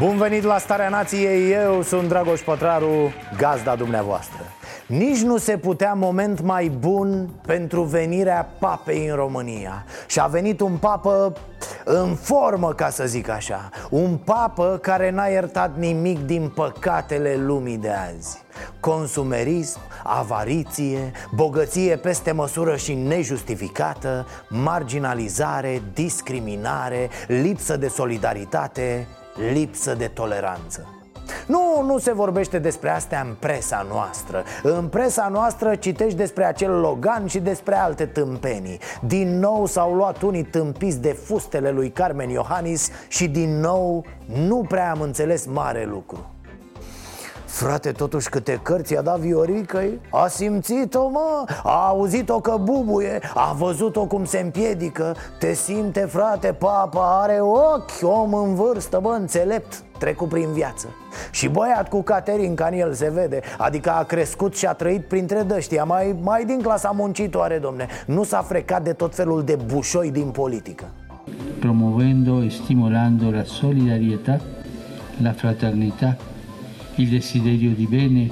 Bun venit la Starea Nației, eu sunt Dragoș Pătraru, gazda dumneavoastră. Nici nu se putea moment mai bun pentru venirea papei în România. Și a venit un papă în formă, ca să zic așa. Un papă care n-a iertat nimic din păcatele lumii de azi. Consumerism, avariție, bogăție peste măsură și nejustificată Marginalizare, discriminare, lipsă de solidaritate, lipsă de toleranță. Nu, nu se vorbește despre astea în presa noastră. În presa noastră citești despre acel Logan și despre alte tâmpenii. Din nou s-au luat unii tâmpiți de fustele lui Carmen Iohannis Și din nou nu prea am înțeles mare lucru Frate, totuși câte cărți i-a dat Viorică A simțit-o, mă, a auzit-o că bubuie! A văzut-o cum se împiedică! Te simte, frate, papa are ochi! Om în vârstă, bă, înțelept! Trecut prin viață. Și băiat cu Caterin, ca în el se vede. Adică a crescut și a trăit printre dăștia. Mai, mai din clasa muncitoare, domne. Nu s-a frecat de tot felul de bușoi din politică. Promuovendo e stimolando la solidarietà, la fraternità, il desiderio di bene,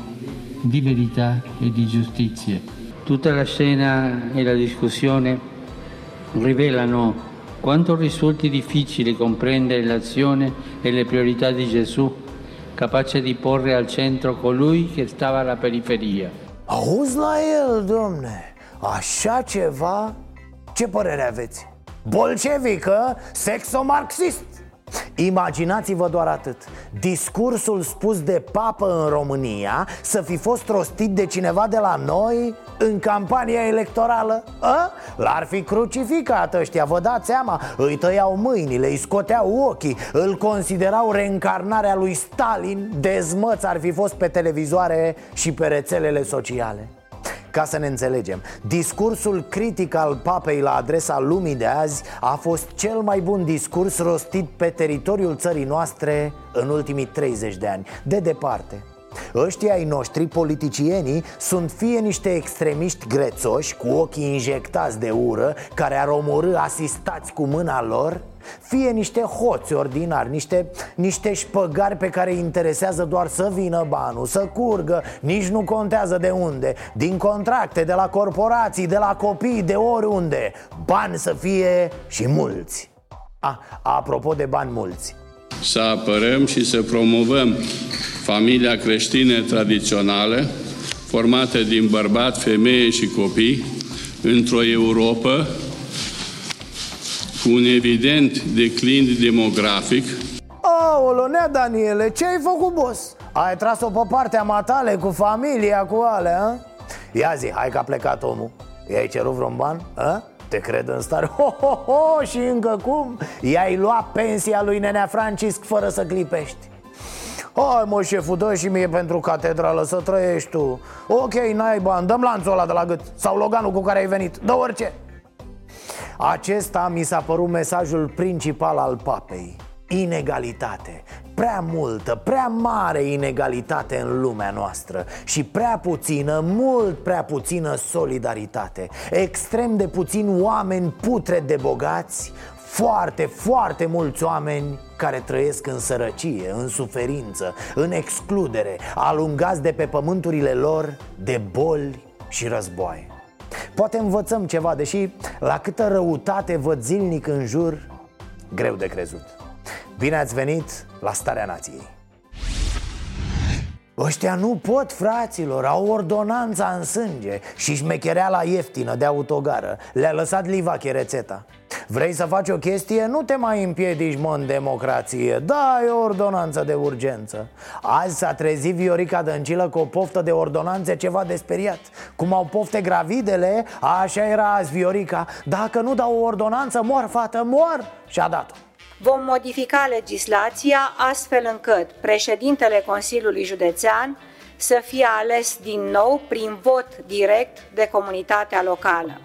di verità e di giustizia. Tutta la scena e la discussione rivelano quanto risulti difficile comprendere l'azione e le priorità di Gesù, capace di porre al centro colui che stava alla periferia. Auzi la el, domne Așa ceva? Ce părere aveți? Bolșevică? Sexomarxist? Imaginați-vă doar atât. Discursul spus de papă în România Să fi fost rostit de cineva de la noi În campania electorală? A? L-ar fi crucificat ăștia, vă dați seama? Îi tăiau mâinile, îi scoteau ochii Îl considerau reîncarnarea lui Stalin. Dezmăț ar fi fost pe televizoare și pe rețelele sociale ca să ne înțelegem, discursul critic al papei la adresa lumii de azi a fost cel mai bun discurs rostit pe teritoriul țării noastre în ultimii 30 de ani, de departe. Ăștia ai noștri, politicienii, sunt fie niște extremiști grețoși cu ochii injectați de ură Care ar omorâ asistați cu mâna lor fie niște hoți ordinari, niște, niște șpăgari pe care îi interesează doar să vină banul, să curgă, nici nu contează de unde Din contracte, de la corporații, de la copii, de oriunde. Bani să fie și mulți. A, apropo de bani mulți Să apărăm și să promovăm familia creștină tradițională formată din bărbat, femeie și copii într-o Europa cu un evident declin demografic. Aolo, nea Daniele, ce ai făcut, boss? Ai tras-o pe partea matale cu familia, cu alea, a? Ia zi, hai că a plecat omul I-ai cerut vreun ban? A? Te cred în stare? Ho, ho, ho, și încă cum? I-ai luat pensia lui Nenea Francisc fără să clipești. Hai mă șeful, dă și mie pentru catedrală să trăiești tu. Ok, n-ai bani, dăm lanțul ăla de la gât. Sau loganul cu care ai venit, dă orice. Acesta mi s-a părut mesajul principal al papei Inegalitate. Prea multă, prea mare inegalitate în lumea noastră Și prea puțină, mult prea puțină solidaritate. Extrem de puțini oameni putre de bogați foarte, foarte mulți oameni care trăiesc în sărăcie, în suferință, în excludere Alungați de pe pământurile lor de boli și războaie Poate învățăm ceva, deși la câtă răutate văd zilnic în jur, greu de crezut Bine ați venit la Starea Nației. Ăștia nu pot, fraților, au ordonanța în sânge și șmechereala ieftină de autogară. Le-a lăsat Livache rețeta. Vrei să faci o chestie? Nu te mai împiedici, mă, în democrație. Da, e o ordonanță de urgență. Azi s-a trezit Viorica Dăncilă cu o poftă de ordonanțe ceva de speriat. Cum au pofte gravidele, așa era azi Viorica. Dacă nu dau o ordonanță, mor, fată, mor! Și a dat-o Vom modifica legislația astfel încât președintele Consiliului Județean să fie ales din nou prin vot direct de comunitatea locală.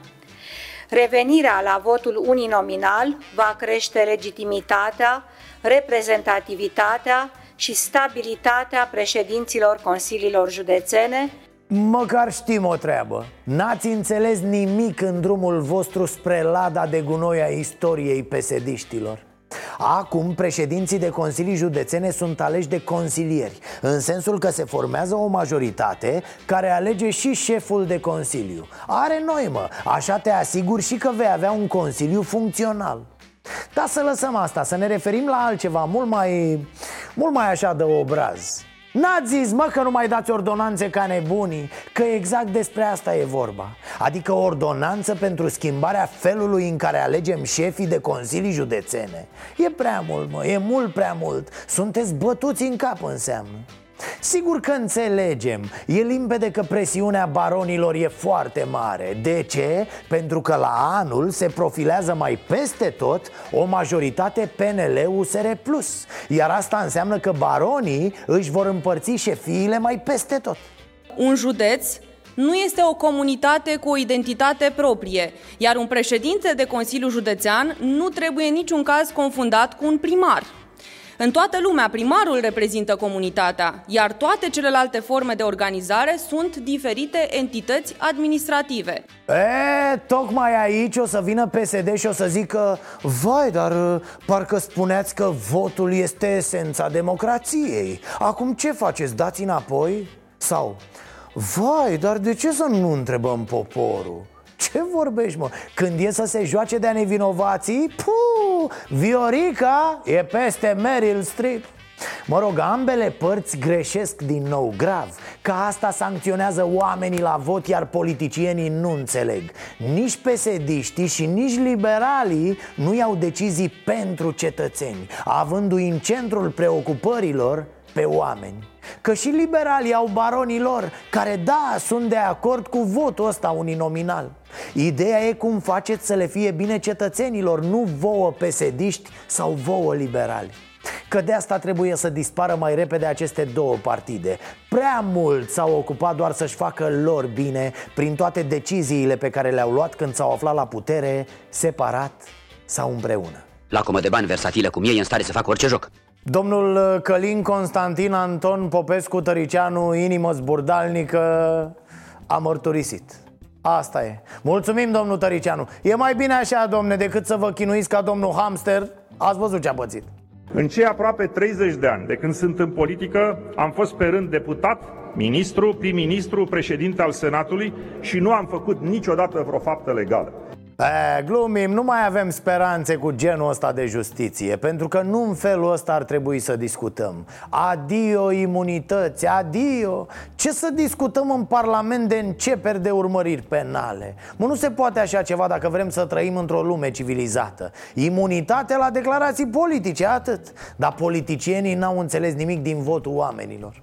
Revenirea la votul uninominal va crește legitimitatea, reprezentativitatea și stabilitatea președinților consiliilor județene, Măcar știm o treabă. N-ați înțeles nimic în drumul vostru spre lada de gunoi a istoriei pesediștilor Acum, președinții de consilii județene sunt aleși de consilieri În sensul că se formează o majoritate care alege și șeful de consiliu. Are noi, mă, așa te asiguri și că vei avea un consiliu funcțional. Dar să lăsăm asta, să ne referim la altceva mult mai, mult mai așa de obraz N-ați zis, mă, că nu mai dați ordonanțe ca nebunii Că exact despre asta e vorba. Adică o ordonanță pentru schimbarea felului în care alegem șefii de consilii județene. E prea mult, mă, e mult prea mult. Sunteți bătuți în cap înseamnă Sigur că înțelegem E limpede că presiunea baronilor e foarte mare De ce? Pentru că la anul se profilează mai peste tot o majoritate PNL-USR+. Iar asta înseamnă că baronii își vor împărți șefiile mai peste tot Un județ nu este o comunitate cu o identitate proprie, iar un președinte de Consiliu Județean nu trebuie în niciun caz confundat cu un primar. În toată lumea, primarul reprezintă comunitatea, iar toate celelalte forme de organizare sunt diferite entități administrative. E, tocmai aici o să vină PSD și o să zică Vai, dar uh, parcă spuneați că votul este esența democrației Acum ce faceți? Dați înapoi? Sau Vai, dar de ce să nu întrebăm poporul? Ce vorbești, mă? Când e să se joace de-a nevinovații, puh, Viorica e peste Meryl Streep. Mă rog, ambele părți greșesc din nou grav Că asta sancționează oamenii la vot, iar politicienii nu înțeleg. Nici psd și nici liberalii nu iau decizii pentru cetățeni Avându-i în centrul preocupărilor pe oameni Că și liberalii au baronii lor Care da, sunt de acord cu votul ăsta uninominal. Ideea e cum faceți să le fie bine cetățenilor Nu vouă pesediști sau vouă liberali. Că de asta trebuie să dispară mai repede aceste două partide. Prea mult s-au ocupat doar să-și facă lor bine Prin toate deciziile pe care le-au luat când s-au aflat la putere Separat sau împreună. Lacomă de bani versatilă cum e, e în stare să facă orice joc Domnul Călin Constantin Anton Popescu Tăricianu, inimă zburdalnică, a mărturisit. Asta e. Mulțumim, domnul Tăricianu. E mai bine așa, domne, decât să vă chinuiți ca domnul hamster. Ați văzut ce a pățit. În cei aproape 30 de ani de când sunt în politică, am fost pe rând deputat, ministru, prim-ministru, președinte al Senatului și nu am făcut niciodată vreo faptă legală. E, glumim, nu mai avem speranțe cu genul ăsta de justiție Pentru că nu în felul ăsta ar trebui să discutăm. Adio imunități, adio! Ce să discutăm în Parlament de începeri de urmăriri penale? Mă, nu se poate așa ceva dacă vrem să trăim într-o lume civilizată. Imunitate la declarații politice, atât. Dar politicienii n-au înțeles nimic din votul oamenilor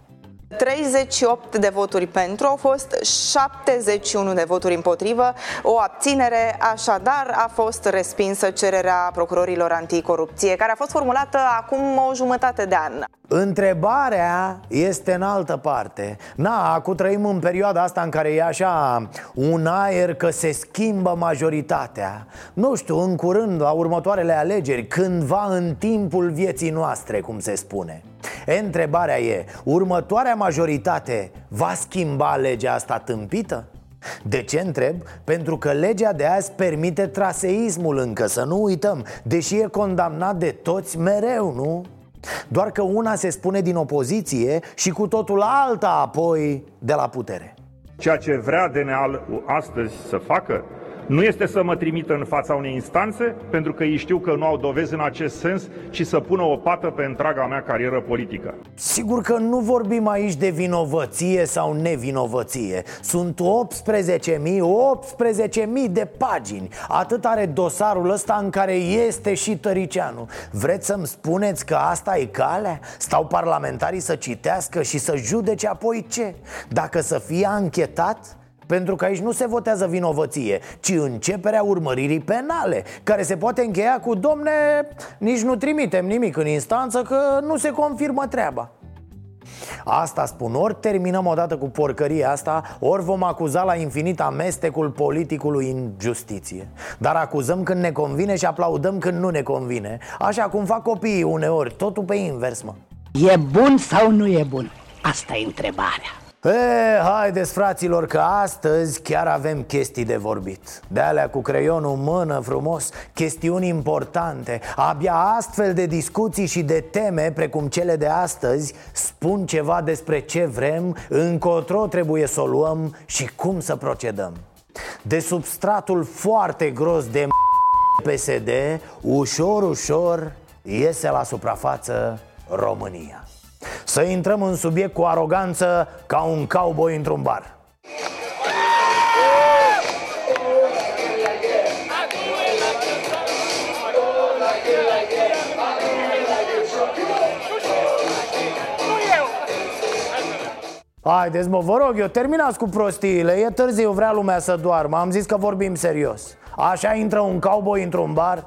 38 de voturi pentru, au fost 71 de voturi împotrivă, o abținere, așadar a fost respinsă cererea procurorilor anticorupție, care a fost formulată acum o jumătate de an. Întrebarea este în altă parte. Na, acum trăim în perioada asta în care e așa un aer că se schimbă majoritatea. Nu știu, în curând, la următoarele alegeri, cândva în timpul vieții noastre, cum se spune. e, Întrebarea e, următoarea majoritate va schimba legea asta tâmpită? De ce întreb? Pentru că legea de azi permite traseismul încă, să nu uităm Deși e condamnat de toți mereu, nu? Doar că una se spune din opoziție și cu totul alta apoi de la putere Ceea ce vrea DNA astăzi să facă nu este să mă trimită în fața unei instanțe, pentru că ei știu că nu au dovezi în acest sens, ci să pună o pată pe întreaga mea carieră politică. Sigur că nu vorbim aici de vinovăție sau nevinovăție Sunt 18.000, 18.000 de pagini Atât are dosarul ăsta în care este și Tăricianu Vreți să-mi spuneți că asta e calea? Stau parlamentarii să citească și să judece apoi ce? Dacă să fie anchetat? Pentru că aici nu se votează vinovăție Ci începerea urmăririi penale Care se poate încheia cu domne Nici nu trimitem nimic în instanță Că nu se confirmă treaba. Asta spun, ori terminăm odată cu porcăria asta Ori vom acuza la infinit amestecul politicului în justiție. Dar acuzăm când ne convine și aplaudăm când nu ne convine Așa cum fac copiii uneori, totul pe invers, mă. E bun sau nu e bun? Asta e întrebarea E, haideți fraților că astăzi chiar avem chestii de vorbit. De alea cu creionul în mână frumos Chestiuni importante. Abia astfel de discuții și de teme precum cele de astăzi Spun ceva despre ce vrem Încotro trebuie să o luăm și cum să procedăm. De substratul foarte gros de PSD Ușor, ușor iese la suprafață România să intrăm în subiect cu aroganță ca un cowboy într-un bar. Haideți mă, vă rog eu, terminați cu prostiile. E târziu, vrea lumea să doarmă. Am zis că vorbim serios. Așa intră un cowboy într-un bar?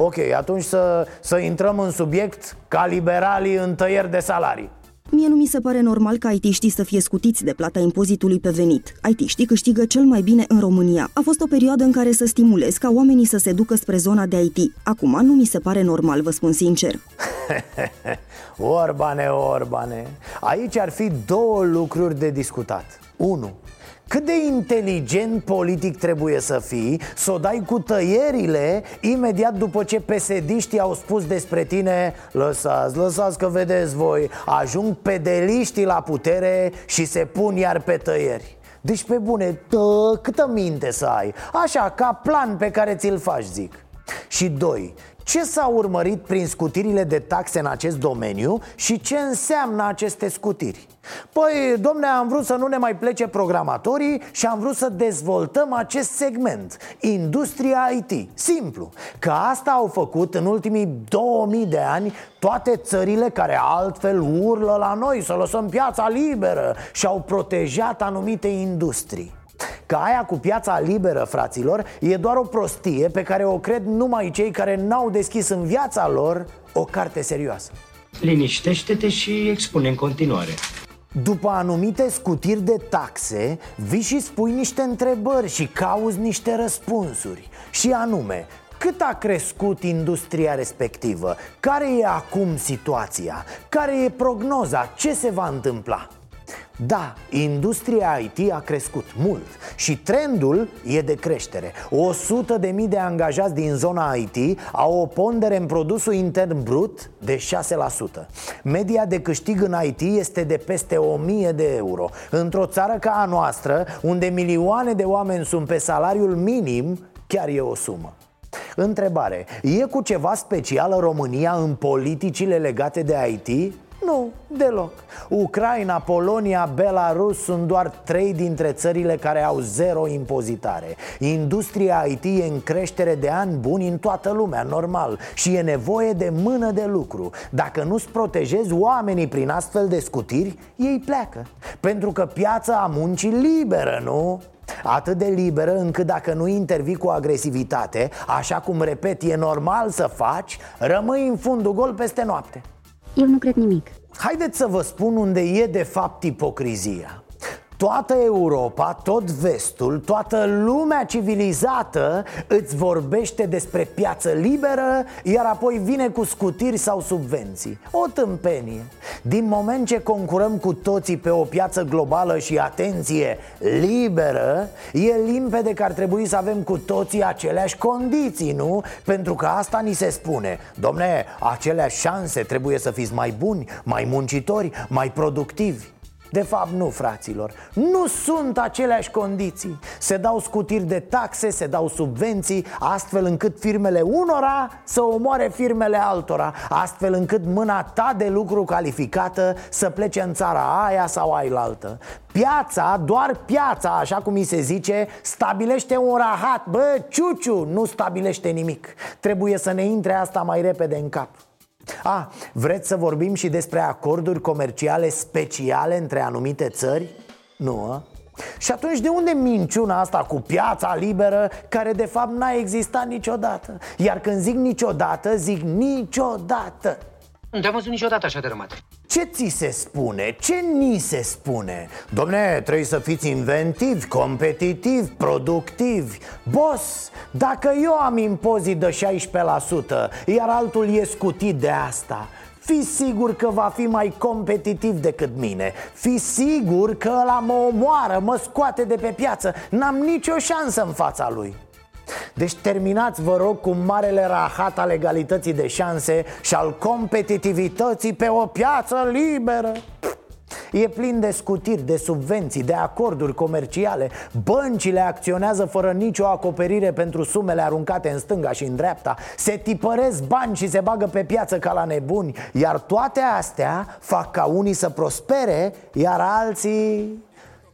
Ok, atunci să, să intrăm în subiect ca liberalii în tăieri de salarii Mie nu mi se pare normal ca IT-știi să fie scutiți de plata impozitului pe venit. IT-știi câștigă cel mai bine în România. A fost o perioadă în care să stimulez ca oamenii să se ducă spre zona de IT. Acum nu mi se pare normal, vă spun sincer. Orbane, Orbane, aici ar fi două lucruri de discutat. 1. Cât de inteligent politic trebuie să fii Să o dai cu tăierile Imediat după ce psd au spus despre tine Lăsați, lăsați că vedeți voi Ajung pedeliștii la putere Și se pun iar pe tăieri. Deci pe bune, tă, câtă minte să ai Așa, ca plan pe care ți-l faci, zic. Și doi, ce s-a urmărit prin scutirile de taxe în acest domeniu și ce înseamnă aceste scutiri? Păi, domne, am vrut să nu ne mai plece programatorii și am vrut să dezvoltăm acest segment, industria IT. Simplu, că asta au făcut în ultimii 2000 de ani toate țările care altfel urlă la noi să lăsăm piața liberă și au protejat anumite industrii. Că aia cu piața liberă, fraților, e doar o prostie pe care o cred numai cei care n-au deschis în viața lor o carte serioasă Liniștește-te și expune în continuare după anumite scutiri de taxe, vii și spui niște întrebări și cauzi niște răspunsuri Și anume, cât a crescut industria respectivă? Care e acum situația? Care e prognoza? Ce se va întâmpla? Da, industria IT a crescut mult și trendul e de creștere. 100 de mii de angajați din zona IT au o pondere în produsul intern brut de 6% Media de câștig în IT este de peste 1000 de euro. Într-o țară ca a noastră, unde milioane de oameni sunt pe salariul minim, chiar e o sumă. Întrebare, e cu ceva special România în politicile legate de IT? Nu, deloc. Ucraina, Polonia, Belarus sunt doar trei dintre țările care au zero impozitare. Industria IT e în creștere de ani buni în toată lumea, normal. Și e nevoie de mână de lucru. Dacă nu-ți protejezi oamenii prin astfel de scutiri, ei pleacă. Pentru că piața a muncii liberă, nu? Atât de liberă încât dacă nu intervii cu agresivitate Așa cum, repet, e normal să faci Rămâi în fundul gol peste noapte eu nu cred nimic. Haideți să vă spun unde e de fapt ipocrizia Toată Europa, tot vestul, toată lumea civilizată îți vorbește despre piață liberă Iar apoi vine cu scutiri sau subvenții. O tâmpenie. Din moment ce concurăm cu toții pe o piață globală și, atenție, liberă E limpede că ar trebui să avem cu toții aceleași condiții, nu? Pentru că asta ni se spune. Domne, aceleași șanse, trebuie să fiți mai buni, mai muncitori, mai productivi de fapt nu, fraților, nu sunt aceleași condiții. Se dau scutiri de taxe, se dau subvenții Astfel încât firmele unora să omoare firmele altora Astfel încât mâna ta de lucru calificată să plece în țara aia sau ailaltă. Piața, doar piața, așa cum mi se zice, stabilește un rahat. Bă, ciuciu, nu stabilește nimic. Trebuie să ne intre asta mai repede în cap a, vreți să vorbim și despre acorduri comerciale speciale între anumite țări? Nu, a? Și atunci de unde minciuna asta cu piața liberă Care de fapt n-a existat niciodată Iar când zic niciodată, zic niciodată Nu te-am văzut niciodată așa de rămat. Ce ți se spune? Ce ni se spune? Domne, trebuie să fiți inventivi, competitivi, productivi. Boss, dacă eu am impozit de 16% Iar altul e scutit de asta Fi sigur că va fi mai competitiv decât mine. Fi sigur că ăla mă omoară, mă scoate de pe piață. N-am nicio șansă în fața lui deci terminați, vă rog, cu marele rahat al egalității de șanse și al competitivității pe o piață liberă. E plin de scutiri, de subvenții, de acorduri comerciale. Băncile acționează fără nicio acoperire pentru sumele aruncate în stânga și în dreapta. Se tipăresc bani și se bagă pe piață ca la nebuni. Iar toate astea fac ca unii să prospere, iar alții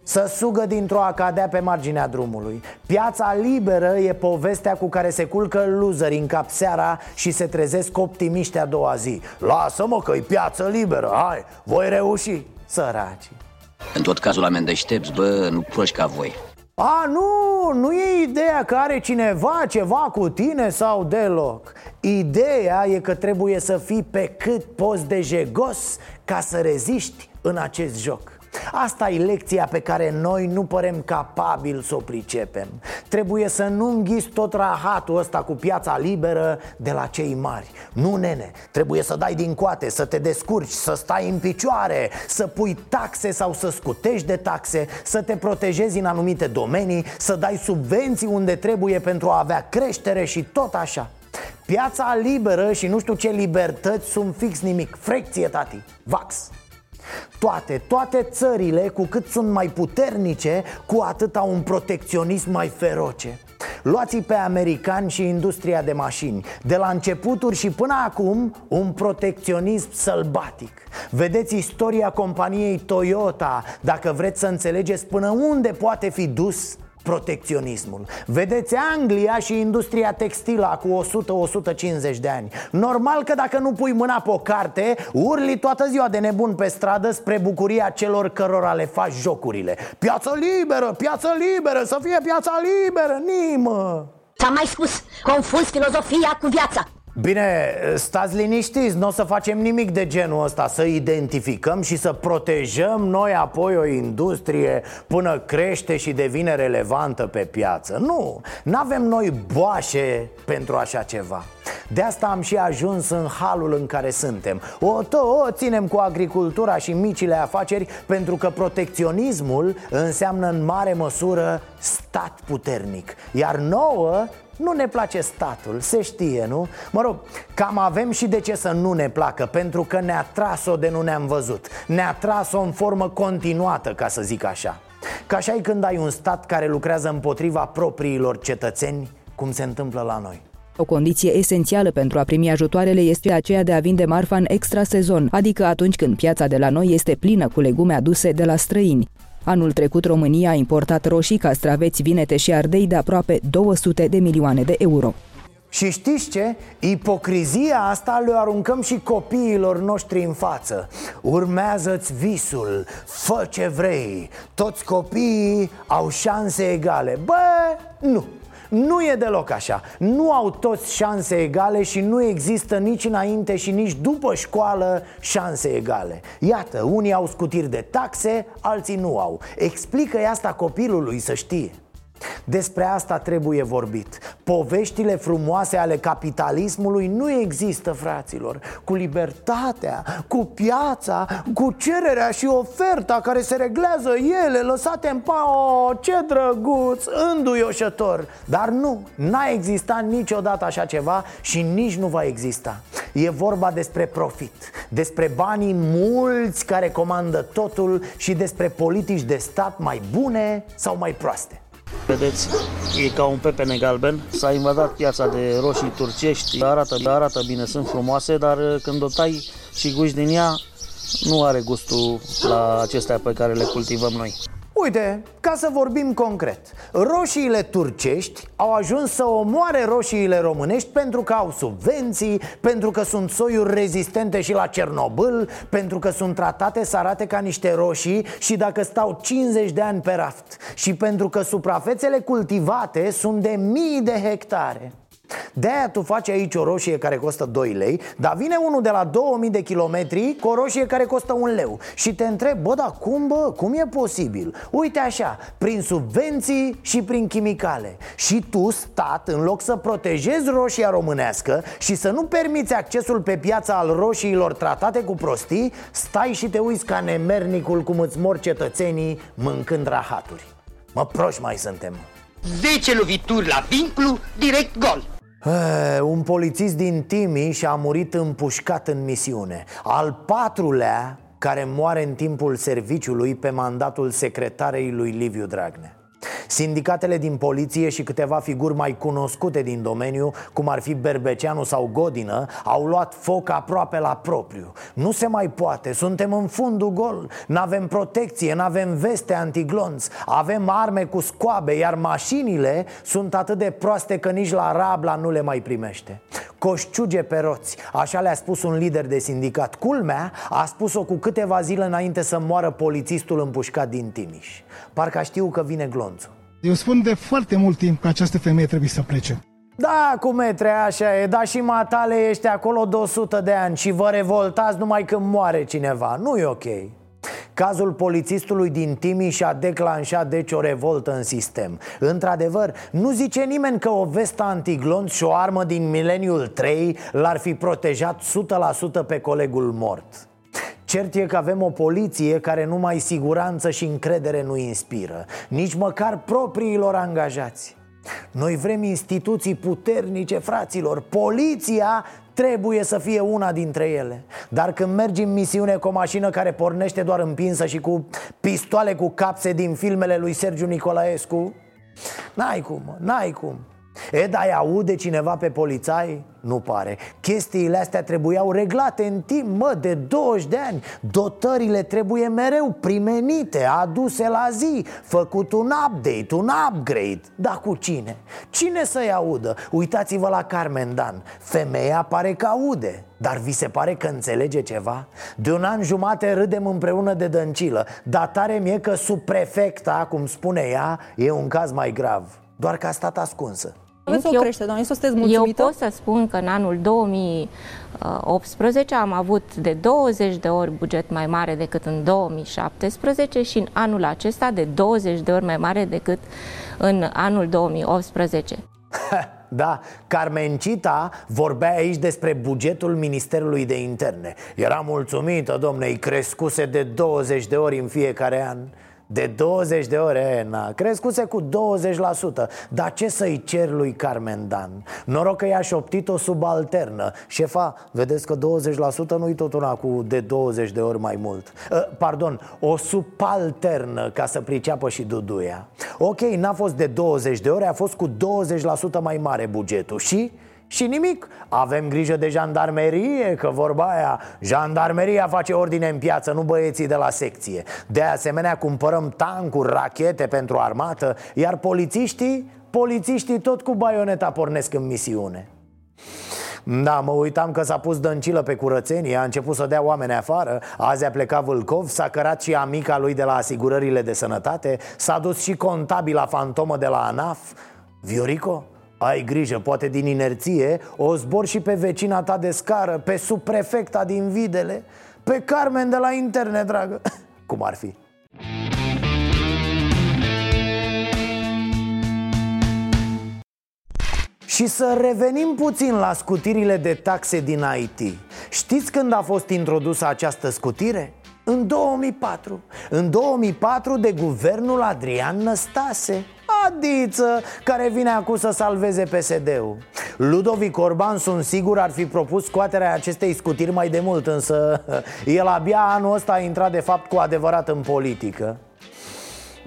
să sugă dintr-o acadea pe marginea drumului. Piața liberă e povestea cu care se culcă luzări în cap seara Și se trezesc optimiști a doua zi. Lasă-mă că e piață liberă, hai, voi reuși Săraci. În tot cazul oameni deștepți, bă, nu proști ca voi. A, nu, nu e ideea că are cineva ceva cu tine sau deloc. Ideea e că trebuie să fii pe cât poți de jegos ca să reziști în acest joc Asta e lecția pe care noi nu părem capabili să o pricepem. Trebuie să nu înghiți tot rahatul ăsta cu piața liberă de la cei mari. Nu, nene, trebuie să dai din coate, să te descurci, să stai în picioare Să pui taxe sau să scutești de taxe Să te protejezi în anumite domenii Să dai subvenții unde trebuie pentru a avea creștere și tot așa. Piața liberă și nu știu ce libertăți sunt fix nimic. Frecție, tati, vax toate, toate țările, cu cât sunt mai puternice, cu atât au un protecționism mai feroce. Luați pe americani și industria de mașini. De la începuturi și până acum Un protecționism sălbatic. Vedeți istoria companiei Toyota Dacă vreți să înțelegeți până unde poate fi dus protecționismul. Vedeți Anglia și industria textilă cu 100-150 de ani. Normal că dacă nu pui mâna pe o carte Urli toată ziua de nebun pe stradă Spre bucuria celor cărora le faci jocurile. Piață liberă, piață liberă, să fie piața liberă, nimă! Ți-am mai spus, confuz filozofia cu viața Bine, stați liniștiți, nu o să facem nimic de genul ăsta Să identificăm și să protejăm noi apoi o industrie Până crește și devine relevantă pe piață. Nu, nu avem noi boașe pentru așa ceva. De asta am și ajuns în halul în care suntem. O, to, o ținem cu agricultura și micile afaceri Pentru că protecționismul înseamnă în mare măsură stat puternic Iar nouă nu ne place statul, se știe, nu? Mă rog, cam avem și de ce să nu ne placă Pentru că ne-a tras-o de nu ne-am văzut Ne-a tras-o în formă continuată, ca să zic așa Ca așa când ai un stat care lucrează împotriva propriilor cetățeni Cum se întâmplă la noi o condiție esențială pentru a primi ajutoarele este aceea de a vinde marfa în extra-sezon, adică atunci când piața de la noi este plină cu legume aduse de la străini. Anul trecut România a importat roșii, castraveți, vinete și ardei de aproape 200 de milioane de euro. Și știți ce? Ipocrizia asta le aruncăm și copiilor noștri în față. Urmează-ți visul, fă ce vrei. Toți copiii au șanse egale. Bă, nu nu e deloc așa. Nu au toți șanse egale și nu există nici înainte și nici după școală șanse egale. Iată, unii au scutiri de taxe, alții nu au. Explică-i asta copilului să știe despre asta trebuie vorbit. Poveștile frumoase ale capitalismului nu există, fraților. Cu libertatea, cu piața, cu cererea și oferta care se reglează ele Lăsate în pa, oh, ce drăguț, înduioșător! Dar nu, n-a existat niciodată așa ceva și nici nu va exista. E vorba despre profit, despre banii mulți care comandă totul și despre politici de stat mai bune sau mai proaste Vedeți, e ca un pepene galben. S-a invadat piața de roșii turcești. Arată, arată bine, sunt frumoase, dar când o tai și guși din ea, nu are gustul la acestea pe care le cultivăm noi. Uite, ca să vorbim concret Roșiile turcești au ajuns să omoare roșiile românești Pentru că au subvenții Pentru că sunt soiuri rezistente și la Cernobâl Pentru că sunt tratate să arate ca niște roșii Și dacă stau 50 de ani pe raft Și pentru că suprafețele cultivate sunt de mii de hectare de-aia tu faci aici o roșie care costă 2 lei Dar vine unul de la 2000 de kilometri cu o roșie care costă 1 leu. Și te întreb, bă, dar cum, bă, cum e posibil? Uite așa, prin subvenții și prin chimicale. Și tu, stat, în loc să protejezi roșia românească Și să nu permiți accesul pe piața al roșiilor tratate cu prostii Stai și te uiți ca nemernicul cum îți mor cetățenii mâncând rahaturi. Mă, proști mai suntem. 10 lovituri la vinclu, direct gol. E, un polițist din Timi și-a murit împușcat în misiune. Al patrulea care moare în timpul serviciului pe mandatul secretarei lui Liviu Dragnea Sindicatele din poliție și câteva figuri mai cunoscute din domeniu, cum ar fi Berbeceanu sau Godină, au luat foc aproape la propriu. Nu se mai poate, suntem în fundul gol, n-avem protecție, n-avem veste antiglonți, avem arme cu scoabe, iar mașinile sunt atât de proaste că nici la Rabla nu le mai primește. Coșciuge pe roți, așa le-a spus un lider de sindicat. Culmea a spus-o cu câteva zile înainte să moară polițistul împușcat din Timiș. Parcă știu că vine glonțul. Eu spun de foarte mult timp că această femeie trebuie să plece. Da, cu metre, așa e, dar și matale ești acolo de 100 de ani și vă revoltați numai când moare cineva. Nu e ok. Cazul polițistului din Timiș a declanșat deci o revoltă în sistem. Într-adevăr, nu zice nimeni că o vestă antiglonț și o armă din mileniul 3 l-ar fi protejat 100% pe colegul mort Cert e că avem o poliție care numai siguranță și încredere nu inspiră Nici măcar propriilor angajați. Noi vrem instituții puternice, fraților. Poliția trebuie să fie una dintre ele. Dar când mergi în misiune cu o mașină care pornește doar împinsă și cu pistoale cu capse din filmele lui Sergiu Nicolaescu N-ai cum, n-ai cum E, dar aude cineva pe polițai? Nu pare Chestiile astea trebuiau reglate în timp, mă, de 20 de ani Dotările trebuie mereu primenite, aduse la zi Făcut un update, un upgrade Dar cu cine? Cine să-i audă? Uitați-vă la Carmen Dan Femeia pare că aude dar vi se pare că înțelege ceva? De un an jumate râdem împreună de dăncilă Dar tare mie că subprefecta, cum spune ea, e un caz mai grav Doar că a stat ascunsă aveți o crește, doamne, să sunteți mulțumită? Eu pot să spun că în anul 2018 am avut de 20 de ori buget mai mare decât în 2017 și în anul acesta de 20 de ori mai mare decât în anul 2018. Da, Carmencita vorbea aici despre bugetul Ministerului de Interne Era mulțumită, domne, îi crescuse de 20 de ori în fiecare an de 20 de ore, na, crescuse cu 20% Dar ce să-i cer lui Carmen Dan? Noroc că i-a șoptit-o subalternă. Șefa, vedeți că 20% nu-i tot una cu de 20 de ori mai mult. Uh, Pardon, o subalternă ca să priceapă și Duduia. Ok, n-a fost de 20 de ore, a fost cu 20% mai mare bugetul. Și și nimic. Avem grijă de jandarmerie, că vorba aia Jandarmeria face ordine în piață, nu băieții de la secție. De asemenea cumpărăm tancuri, rachete pentru armată Iar polițiștii, polițiștii tot cu baioneta pornesc în misiune. Da, mă uitam că s-a pus dăncilă pe curățenie, a început să dea oameni afară Azi a plecat Vâlcov, s-a cărat și amica lui de la asigurările de sănătate S-a dus și contabila fantomă de la ANAF. Viorico, ai grijă, poate din inerție O zbor și pe vecina ta de scară Pe subprefecta din Videle Pe Carmen de la interne, dragă. Cum ar fi? Și să revenim puțin la scutirile de taxe din IT Știți când a fost introdusă această scutire? În 2004 În 2004 de guvernul Adrian Năstase Adiță care vine acum să salveze PSD-ul Ludovic Orban, sunt sigur, ar fi propus scoaterea acestei scutiri mai de mult Însă el abia anul ăsta a intrat de fapt cu adevărat în politică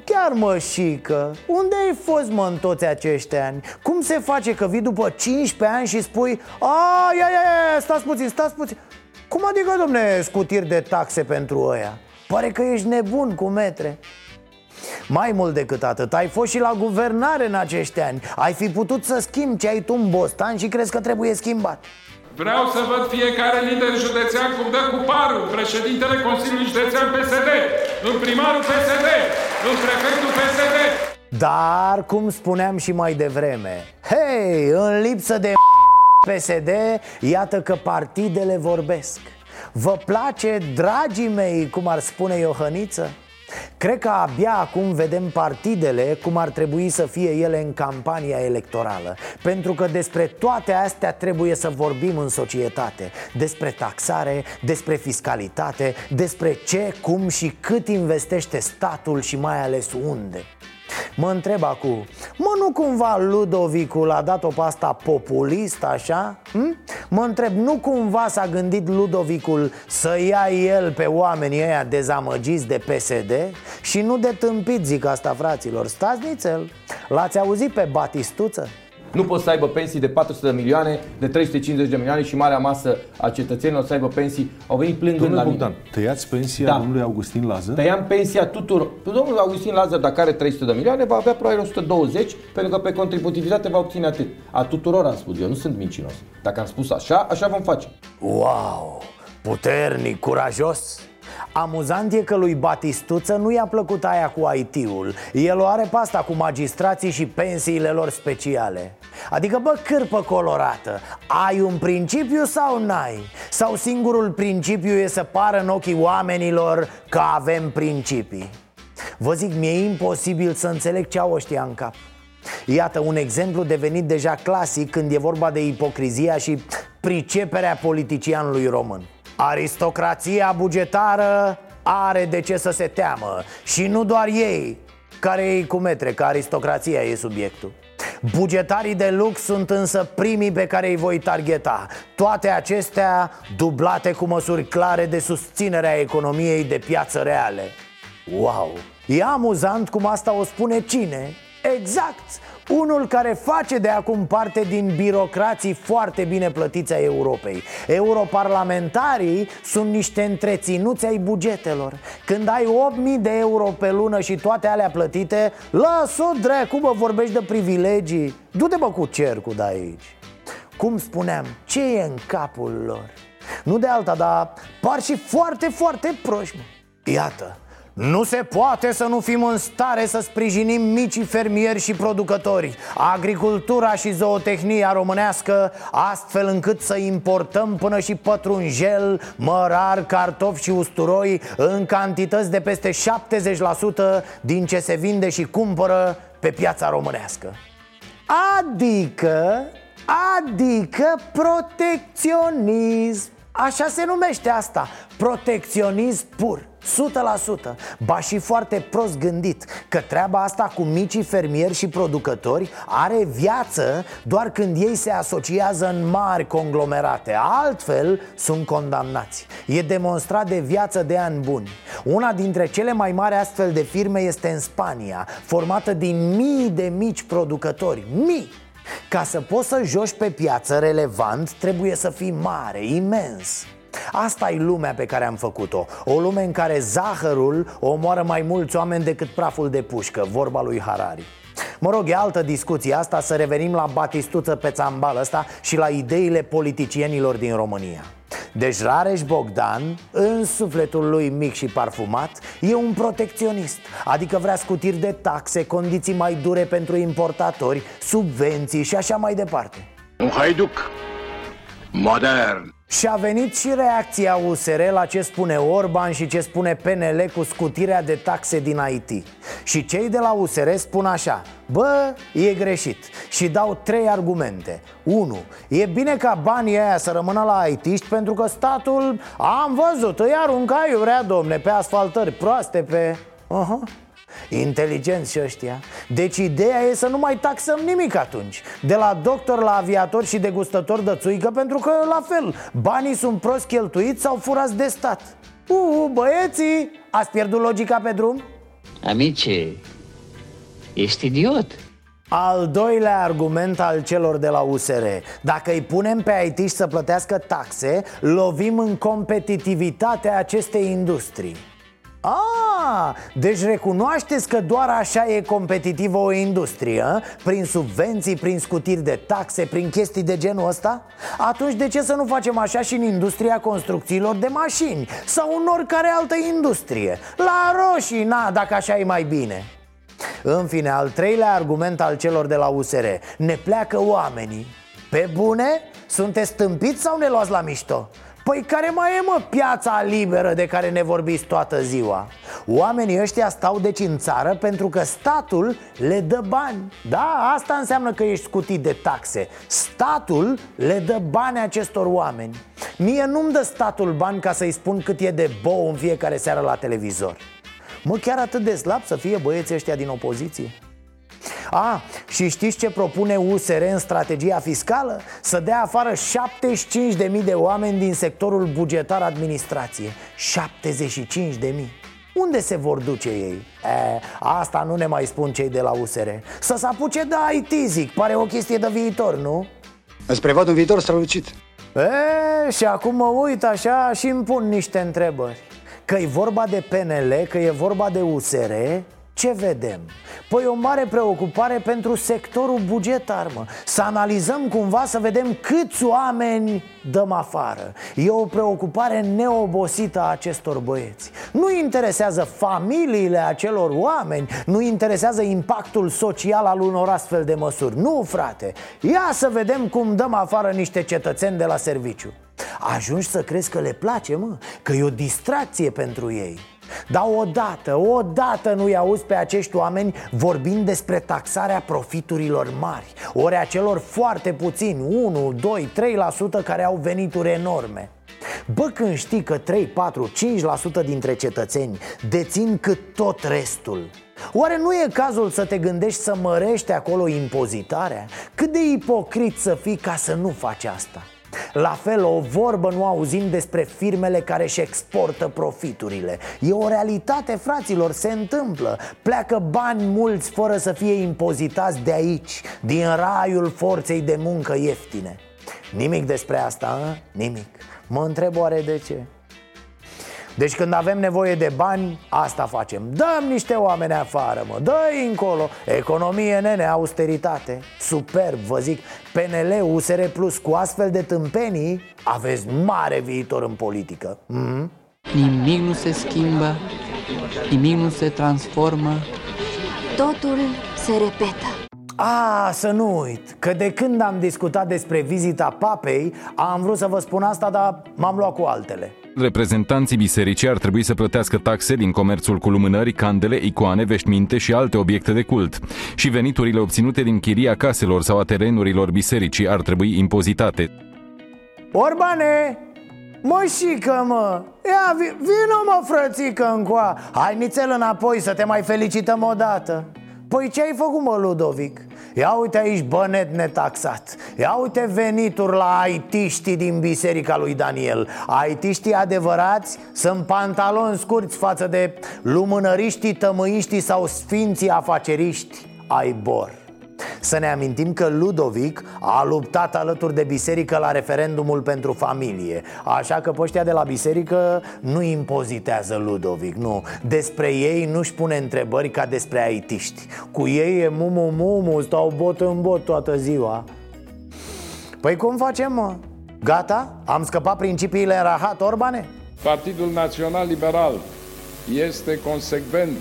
Chiar mășică, unde ai fost mă în toți acești ani? Cum se face că vii după 15 ani și spui A, ia, ia, ia, stați puțin, stați puțin Cum adică, domne, scutiri de taxe pentru ăia? Pare că ești nebun cu metre Mai mult decât atât, ai fost și la guvernare în acești ani Ai fi putut să schimbi ce ai tu în Bostan și crezi că trebuie schimbat Vreau să văd fiecare lider județean cum dă cu parul, președintele Consiliului Județean PSD, în primarul PSD, în prefectul PSD. Dar, cum spuneam și mai devreme Hei, în lipsă de PSD, iată că partidele vorbesc Vă place, dragii mei, cum ar spune Iohăniță? Cred că abia acum vedem partidele cum ar trebui să fie ele în campania electorală Pentru că despre toate astea trebuie să vorbim în societate. Despre taxare, despre fiscalitate, despre ce, cum și cât investește statul și mai ales unde Mă întreb acum, mă nu cumva Ludovicul a dat-o pe asta populist așa? Hm? Mă întreb, nu cumva s-a gândit Ludovicul să ia el pe oamenii ăia dezamăgiți de PSD? Și nu de tâmpit zic asta fraților, stați nițel L-ați auzit pe Batistuță? Nu poți să aibă pensii de 400 de milioane, de 350 de milioane și marea masă a cetățenilor să aibă pensii. Au venit plângând Domnule la Bogdan, mine. tăiați pensia Da. domnului Augustin Lazar? Tăiam pensia tuturor. Domnul Augustin Lazar, dacă are 300 de milioane, va avea probabil 120, pentru că pe contributivitate va obține atât. A tuturor am spus eu, nu sunt mincinos. Dacă am spus așa, așa vom face. Wow, puternic, curajos Amuzant e că lui Batistuță nu i-a plăcut aia cu IT-ul El o are pe asta cu magistrații și pensiile lor speciale. Adică, bă, cârpă colorată. Ai un principiu sau n-ai? Sau singurul principiu e să pară în ochii oamenilor că avem principii? Vă zic, mi-e imposibil să înțeleg ce au ăștia în cap. Iată un exemplu devenit deja clasic când e vorba de ipocrizia și priceperea politicianului român Aristocrația bugetară are de ce să se teamă Și nu doar ei, care ei cu metre, că aristocrația e subiectul Bugetarii de lux sunt însă primii pe care îi voi targeta Toate acestea dublate cu măsuri clare de susținere a economiei de piață reale Wow! E amuzant cum asta o spune cine? Exact! Unul care face de acum parte din birocrații foarte bine plătiți ai Europei Europarlamentarii sunt niște întreținuți ai bugetelor Când ai 8.000 de euro pe lună și toate alea plătite Lasă-o dracu, bă, vorbești de privilegii Du-te bă cu cercul de aici Cum spuneam, ce e în capul lor? Nu de alta, dar par și foarte, foarte proști mă. Iată, nu se poate să nu fim în stare să sprijinim micii fermieri și producători. Agricultura și zootehnia românească Astfel încât să importăm până și pătrunjel, mărar, cartofi și usturoi În cantități de peste 70% din ce se vinde și cumpără pe piața românească. Adică, adică protecționism. Așa se numește asta, protecționism pur 100% Ba și foarte prost gândit Că treaba asta cu micii fermieri și producători Are viață doar când ei se asociază în mari conglomerate. Altfel sunt condamnați. E demonstrat de viață de ani buni. Una dintre cele mai mari astfel de firme este în Spania Formată din mii de mici producători. Mii! Ca să poți să joci pe piață relevant, trebuie să fii mare, imens Asta e lumea pe care am făcut-o. O lume în care zahărul omoară mai mulți oameni decât praful de pușcă Vorba lui Harari. Mă rog, e altă discuție asta Să revenim la batistuță pe țambal ăsta Și la ideile politicienilor din România. Deci Rareș Bogdan, în sufletul lui mic și parfumat, e un protecționist Adică vrea scutiri de taxe, condiții mai dure pentru importatori, subvenții și așa mai departe. Un haiduc modern. Și a venit și reacția USR la ce spune Orban și ce spune PNL cu scutirea de taxe din IT Și cei de la USR spun așa Bă, e greșit Și dau trei argumente 1. E bine ca banii aia să rămână la it pentru că statul Am văzut, îi arunca iurea, domne, pe asfaltări proaste, pe... Uh-huh. Inteligenți și ăștia. Deci ideea e să nu mai taxăm nimic atunci. De la doctor la aviator și degustător de țuică Pentru că, la fel, banii sunt prost cheltuiți sau furați de stat. Uh, băieții, ați pierdut logica pe drum? Amice, ești idiot. Al doilea argument al celor de la USR Dacă îi punem pe it să plătească taxe Lovim în competitivitatea acestei industrii Ah, A, deci recunoașteți că doar așa e competitivă o industrie a? Prin subvenții, prin scutiri de taxe, prin chestii de genul ăsta? Atunci de ce să nu facem așa și în industria construcțiilor de mașini? Sau în oricare altă industrie? La roșii, na, dacă așa e mai bine în fine, al treilea argument al celor de la USR Ne pleacă oamenii Pe bune? Sunteți stâmpiți sau ne luați la mișto? Păi care mai e mă piața liberă de care ne vorbiți toată ziua? Oamenii ăștia stau deci în țară pentru că statul le dă bani Da, asta înseamnă că ești scutit de taxe Statul le dă bani acestor oameni Mie nu-mi dă statul bani ca să-i spun cât e de bou în fiecare seară la televizor Mă, chiar atât de slab să fie băieții ăștia din opoziție? A, și știți ce propune USR în strategia fiscală? Să dea afară 75.000 de oameni din sectorul bugetar administrație 75.000 unde se vor duce ei? E, asta nu ne mai spun cei de la USR Să se apuce de IT, zic, pare o chestie de viitor, nu? Îți prevăd un viitor strălucit E, și acum mă uit așa și îmi pun niște întrebări Că e vorba de PNL, că e vorba de USR ce vedem? Păi o mare preocupare pentru sectorul bugetar, mă. Să analizăm cumva să vedem câți oameni dăm afară. E o preocupare neobosită a acestor băieți. Nu interesează familiile acelor oameni Nu interesează impactul social al unor astfel de măsuri. Nu, frate. Ia să vedem cum dăm afară niște cetățeni de la serviciu. Ajungi să crezi că le place, mă? Că e o distracție pentru ei dar odată, odată nu-i auzi pe acești oameni vorbind despre taxarea profiturilor mari Ori a celor foarte puțini, 1, 2, 3% care au venituri enorme Bă, când știi că 3, 4, 5% dintre cetățeni dețin cât tot restul Oare nu e cazul să te gândești să mărești acolo impozitarea? Cât de ipocrit să fii ca să nu faci asta? La fel, o vorbă nu auzim despre firmele care își exportă profiturile E o realitate, fraților, se întâmplă Pleacă bani mulți fără să fie impozitați de aici Din raiul forței de muncă ieftine Nimic despre asta, a? nimic Mă întreb oare de ce? Deci când avem nevoie de bani, asta facem. Dăm niște oameni afară, mă, dă încolo. Economie, nene, austeritate. Superb, vă zic. PNL, USR Plus cu astfel de tâmpenii Aveți mare viitor în politică. Mm-hmm. Nimic nu se schimbă Nimic nu se transformă. Totul se repetă a, să nu uit, că de când am discutat despre vizita papei Am vrut să vă spun asta, dar m-am luat cu altele Reprezentanții bisericii ar trebui să plătească taxe din comerțul cu lumânări, candele, icoane, veșminte și alte obiecte de cult. Și veniturile obținute din chiria caselor sau a terenurilor bisericii ar trebui impozitate. Orbane, Mășică, mă! Ia, vină mă, frățică, încoa Hai nițel înapoi să te mai felicităm o dată Păi ce ai făcut, mă, Ludovic? Ia uite aici bănet netaxat. Ia uite venituri la aitiștii din biserica lui Daniel. Aitiștii adevărați sunt pantaloni scurți față de lumânăriștii, tămâiștii sau sfinții afaceriști ai bor să ne amintim că Ludovic a luptat alături de biserică la referendumul pentru familie Așa că poștia de la biserică nu impozitează Ludovic, nu Despre ei nu-și pune întrebări ca despre aitiști Cu ei e mumu mumu, stau bot în bot toată ziua Păi cum facem, mă? Gata? Am scăpat principiile în rahat, Orbane? Partidul Național Liberal este consecvent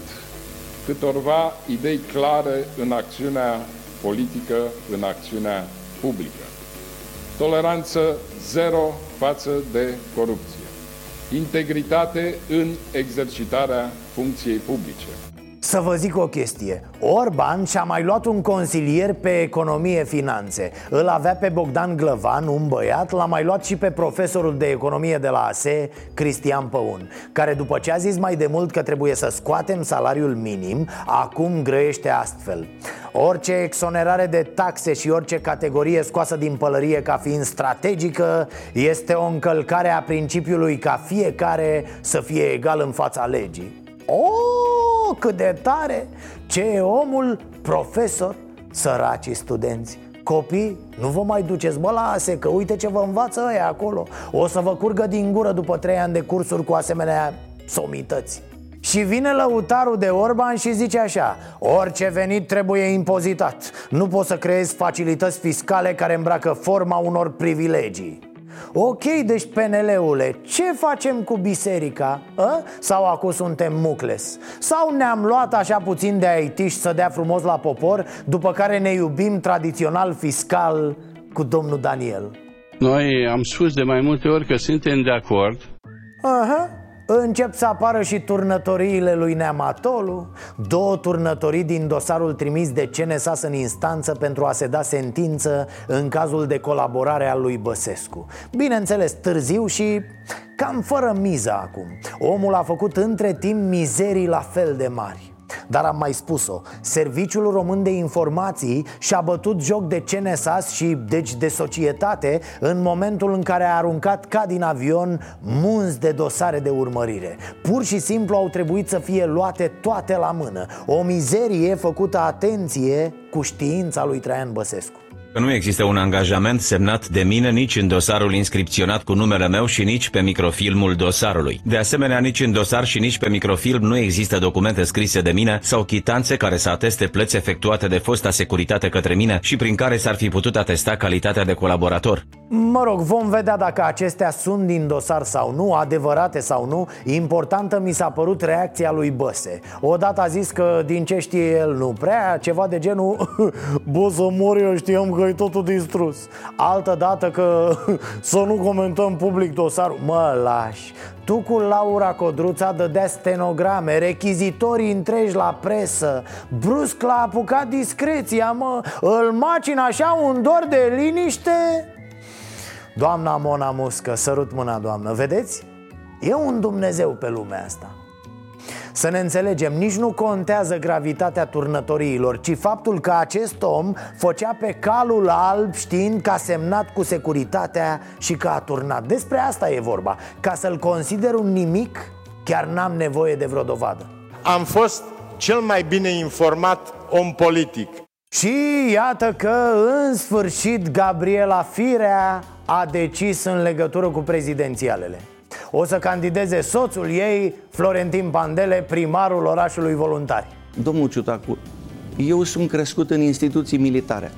câtorva idei clare în acțiunea politică în acțiunea publică. Toleranță zero față de corupție. Integritate în exercitarea funcției publice. Să vă zic o chestie. Orban și-a mai luat un consilier pe economie finanțe. Îl avea pe Bogdan Glăvan, un băiat L-a mai luat și pe profesorul de economie de la ASE, Cristian Păun Care după ce a zis mai de mult că trebuie să scoatem salariul minim Acum grăiește astfel. Orice exonerare de taxe și orice categorie scoasă din pălărie ca fiind strategică Este o încălcare a principiului ca fiecare să fie egal în fața legii Oh, cât de tare! Ce e omul? Profesor, săracii studenți Copii, nu vă mai duceți, bă, la ase, că uite ce vă învață ăia acolo O să vă curgă din gură după trei ani de cursuri cu asemenea somități Și vine lăutarul de Orban și zice așa Orice venit trebuie impozitat Nu poți să creezi facilități fiscale care îmbracă forma unor privilegii Ok, deci PNL-ule, ce facem cu biserica? A? Sau acum suntem mucles? Sau ne-am luat așa puțin de aitiși să dea frumos la popor După care ne iubim tradițional fiscal cu domnul Daniel? Noi am spus de mai multe ori că suntem de acord Aha, Încep să apară și turnătoriile lui Neamatolu. Două turnătorii din dosarul trimis de CNSAS în instanță pentru a se da sentință în cazul de colaborare al lui Băsescu. Bineînțeles, târziu și cam fără miză acum. Omul a făcut între timp mizerii la fel de mari dar am mai spus-o. Serviciul Român de Informații și-a bătut joc de CNSAS și deci de societate În momentul în care a aruncat ca din avion munți de dosare de urmărire. Pur și simplu au trebuit să fie luate toate la mână. O mizerie făcută atenție cu știința lui Traian Băsescu. Că nu există un angajament semnat de mine nici în dosarul inscripționat cu numele meu și nici pe microfilmul dosarului. De asemenea, nici în dosar și nici pe microfilm nu există documente scrise de mine sau chitanțe care să ateste plăți efectuate de fosta securitate către mine și prin care s-ar fi putut atesta calitatea de colaborator. Mă rog, vom vedea dacă acestea sunt din dosar sau nu, adevărate sau nu Importantă mi s-a părut reacția lui Băse Odată a zis că din ce știe el nu prea, ceva de genul Bă, să mor eu știam că e totul distrus. Altă dată că să nu comentăm public dosarul. Mă lași. Tu cu Laura Codruța dădea stenograme, rechizitorii întregi la presă. Brusc l-a apucat discreția, mă. Îl macin așa un dor de liniște? Doamna Mona Muscă, sărut mâna, doamnă. Vedeți? E un Dumnezeu pe lumea asta să ne înțelegem, nici nu contează gravitatea turnătoriilor Ci faptul că acest om făcea pe calul alb știind că a semnat cu securitatea și că a turnat. Despre asta e vorba. Ca să-l consider un nimic, chiar n-am nevoie de vreo dovadă. Am fost cel mai bine informat om politic. Și iată că în sfârșit Gabriela Firea a decis în legătură cu prezidențialele O să candideze soțul ei, Florentin Pandele, primarul orașului voluntari Domnul Ciutacu, eu sunt crescut în instituții militare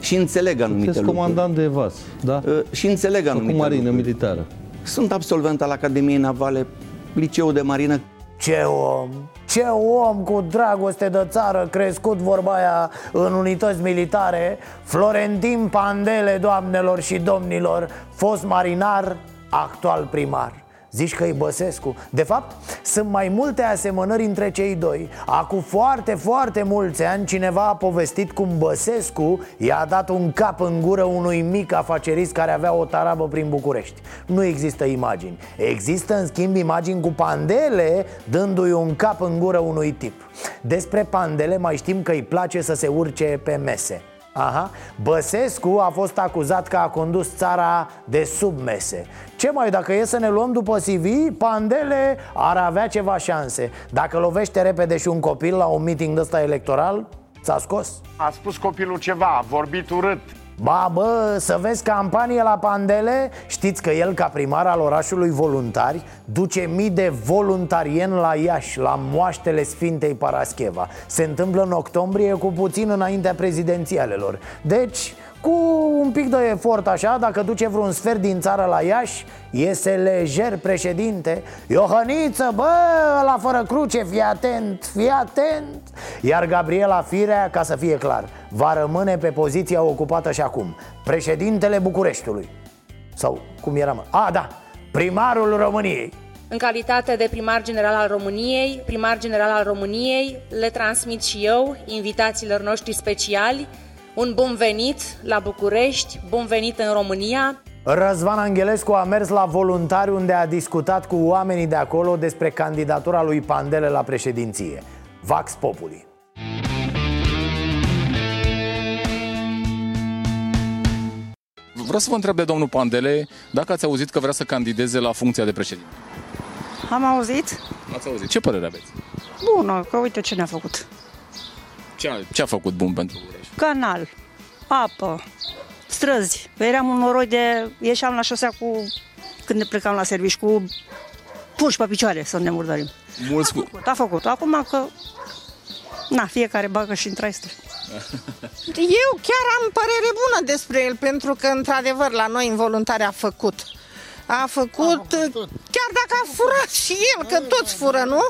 și înțeleg anumite Sunteți lucruri. comandant de vas, da? Uh, Și înțeleg anumite Cu marină lucruri. militară. Sunt absolvent al Academiei Navale, liceu de marină. Ce om, ce om cu dragoste de țară Crescut vorba aia în unități militare Florentin Pandele, doamnelor și domnilor Fost marinar, actual primar. Zici că e Băsescu. De fapt, sunt mai multe asemănări între cei doi. Acum foarte, foarte mulți ani Cineva a povestit cum Băsescu I-a dat un cap în gură unui mic afacerist Care avea o tarabă prin București. Nu există imagini. Există în schimb imagini cu pandele Dându-i un cap în gură unui tip. Despre pandele mai știm că îi place să se urce pe mese Aha. Băsescu a fost acuzat că a condus țara de sub mese Ce mai, dacă e să ne luăm după CV, Pandele ar avea ceva șanse. Dacă lovește repede și un copil la un meeting de ăsta electoral, ți-a scos. A spus copilul ceva, a vorbit urât Ba bă, să vezi campanie la Pandele? Știți că el, ca primar al orașului voluntari Duce mii de voluntarieni la Iași La moaștele Sfintei Parascheva. Se întâmplă în octombrie cu puțin înaintea prezidențialelor. Deci, cu un pic de efort așa Dacă duce vreun sfert din țară la Iași Iese lejer președinte. Iohăniță, bă, la fără cruce, fii atent, fii atent. Iar Gabriela Firea, ca să fie clar Va rămâne pe poziția ocupată și acum. Președintele Bucureștiului. Sau cum era mă? A, da, primarul României. În calitate de primar general al României, primar general al României, le transmit și eu, invitațiilor noștri speciali, un bun venit la București, bun venit în România. Răzvan Angelescu a mers la voluntari unde a discutat cu oamenii de acolo despre candidatura lui Pandele la președinție Vax Populi Vreau să vă întreb de domnul Pandele dacă ați auzit că vrea să candideze la funcția de președinte. Am auzit? Ați auzit. Ce părere aveți? Bună, că uite ce ne-a făcut. Ce a, ce a făcut bun pentru București? Canal, apă, străzi. Eram un noroi de... Ieșeam la șosea cu... Când ne plecam la serviciu cu puși pe picioare să ne murdărim. Mulți cu... A făcut. Acum că... Na, fiecare bagă și în traistă. Eu chiar am părere bună despre el, pentru că, într-adevăr, la noi involuntari a făcut. A făcut, chiar dacă a furat și el, că toți fură, nu?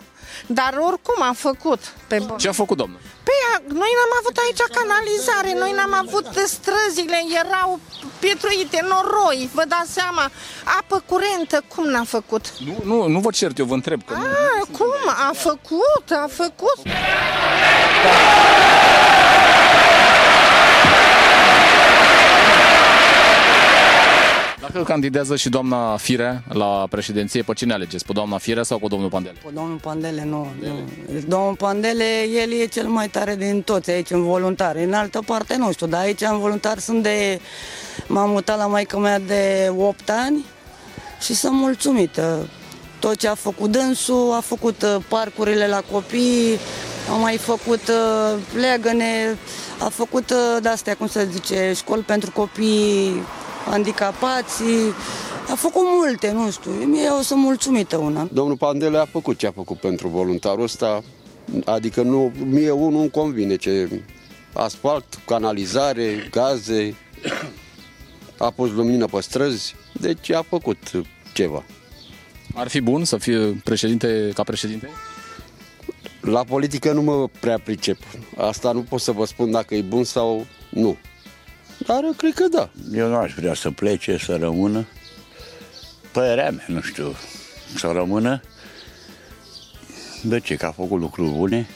Dar oricum a făcut. Pe... Ce a făcut, domnul? Păi, a- noi n-am avut aici canalizare, noi n-am avut străzile, erau pietruite, noroi, vă dați seama, apă curentă, cum n-a făcut? Nu, nu, nu vă cert, eu vă întreb. Că nu... A, cum? A făcut, a făcut. Dacă candidează și doamna Firea la președinție, pe cine alegeți? Pe doamna Firea sau pe domnul Pandel? Pe domnul Pandele, nu. nu. Domnul Pandele, el e cel mai tare din toți aici în voluntari. În altă parte nu știu, dar aici în voluntari sunt de... M-am mutat la maica mea de 8 ani și sunt mulțumită. Tot ce a făcut dânsul, a făcut uh, parcurile la copii, a mai făcut uh, legăne, a făcut uh, de-astea, cum se zice, școli pentru copii handicapați, a făcut multe, nu știu, eu sunt mulțumită una. Domnul Pandele a făcut ce a făcut pentru voluntarul ăsta, adică nu, mie unul îmi convine ce asfalt, canalizare, gaze, a pus lumină pe străzi, deci a făcut ceva. Ar fi bun să fie președinte ca președinte? La politică nu mă prea pricep. Asta nu pot să vă spun dacă e bun sau nu. Dar eu cred că da. Eu nu aș vrea să plece, să rămână. Părerea mea, nu știu, să rămână. De ce? Că a făcut lucruri bune.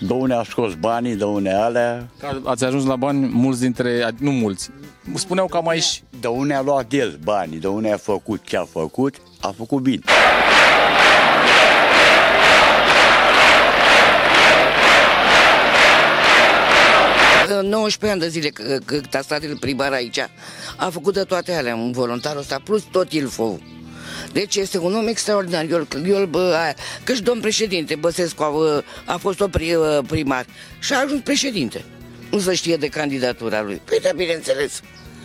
De unde a scos banii, de unde alea. Că ați ajuns la bani mulți dintre, nu mulți, spuneau că am aici... De unde a luat el banii, de unde a făcut ce a făcut, a făcut bine. În 19 ani de zile că- că- cât a stat el primar aici, a făcut de toate alea, un voluntar ăsta, plus tot Ilfov. Deci este un om extraordinar. Eu, eu bă, aia, că și domn președinte Băsescu a, a fost o pri, primar și a ajuns președinte. Nu se știe de candidatura lui. Păi da, bineînțeles.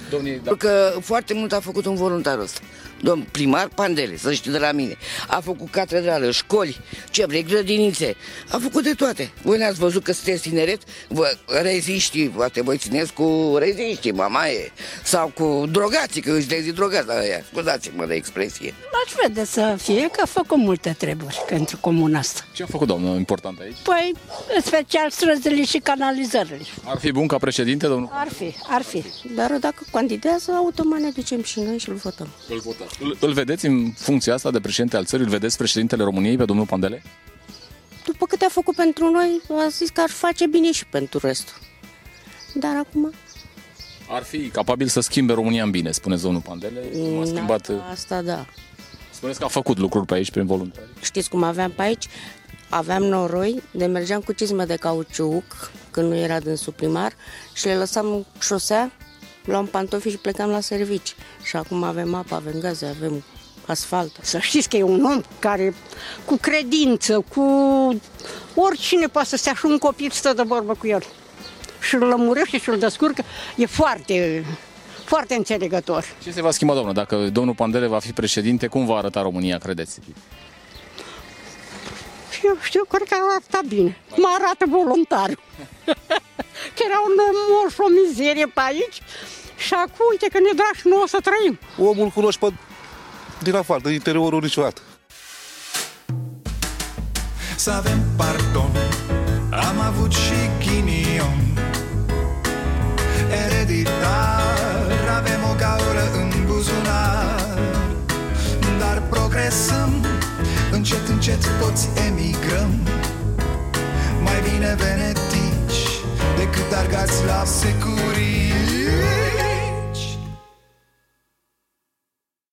Domnii, da. Pentru că foarte mult a făcut un voluntar ăsta. Domn primar Pandele, să știi de la mine. A făcut catedrală, școli, ce vrei, grădinițe. A făcut de toate. Voi ne-ați văzut că sunteți tineret, vă reziști, poate voi țineți cu reziști, mama e. Sau cu drogații, că eu sunt drogați la aia. Scuzați-mă de expresie. Aș vede să fie că a făcut multe treburi pentru comuna asta. Ce a făcut, domnul, important aici? Păi, în special străzile și canalizările. Ar fi bun ca președinte, domnul? Ar fi, ar fi. Dar dacă candidează, automat ne ducem și noi și îl votăm. Îl votăm. Îl, îl vedeți în funcția asta de președinte al țării? Îl vedeți președintele României pe domnul Pandele? După câte a făcut pentru noi, a zis că ar face bine și pentru restul. Dar acum... Ar fi capabil să schimbe România în bine, spuneți domnul Pandele. Cum a schimbat... Asta da. Spuneți că a făcut lucruri pe aici prin voluntari. Știți cum aveam pe aici? Aveam noroi, de mergeam cu cizme de cauciuc, când nu era dânsul primar, și le lăsam în șosea, luam pantofi și plecam la servici. Și acum avem apă, avem gaze, avem asfalt. Să știți că e un om care cu credință, cu oricine poate să se așa un copil stă de vorbă cu el. Și îl lămurește și îl descurcă. E foarte, foarte înțelegător. Ce se va schimba, domnul? Dacă domnul Pandele va fi președinte, cum va arăta România, credeți? Și eu știu, cred că arată bine. Cum arată voluntarul. că era un moș, o mizerie pe aici. Și acum, uite că ne da și nouă să trăim. Omul cunoști pe din afară, din interiorul niciodată. Să avem pardon Am avut și ghinion Ereditar Avem o gaură în buzunar Dar progresăm Încet, încet toți emigrăm Mai bine venetici Decât argați la securii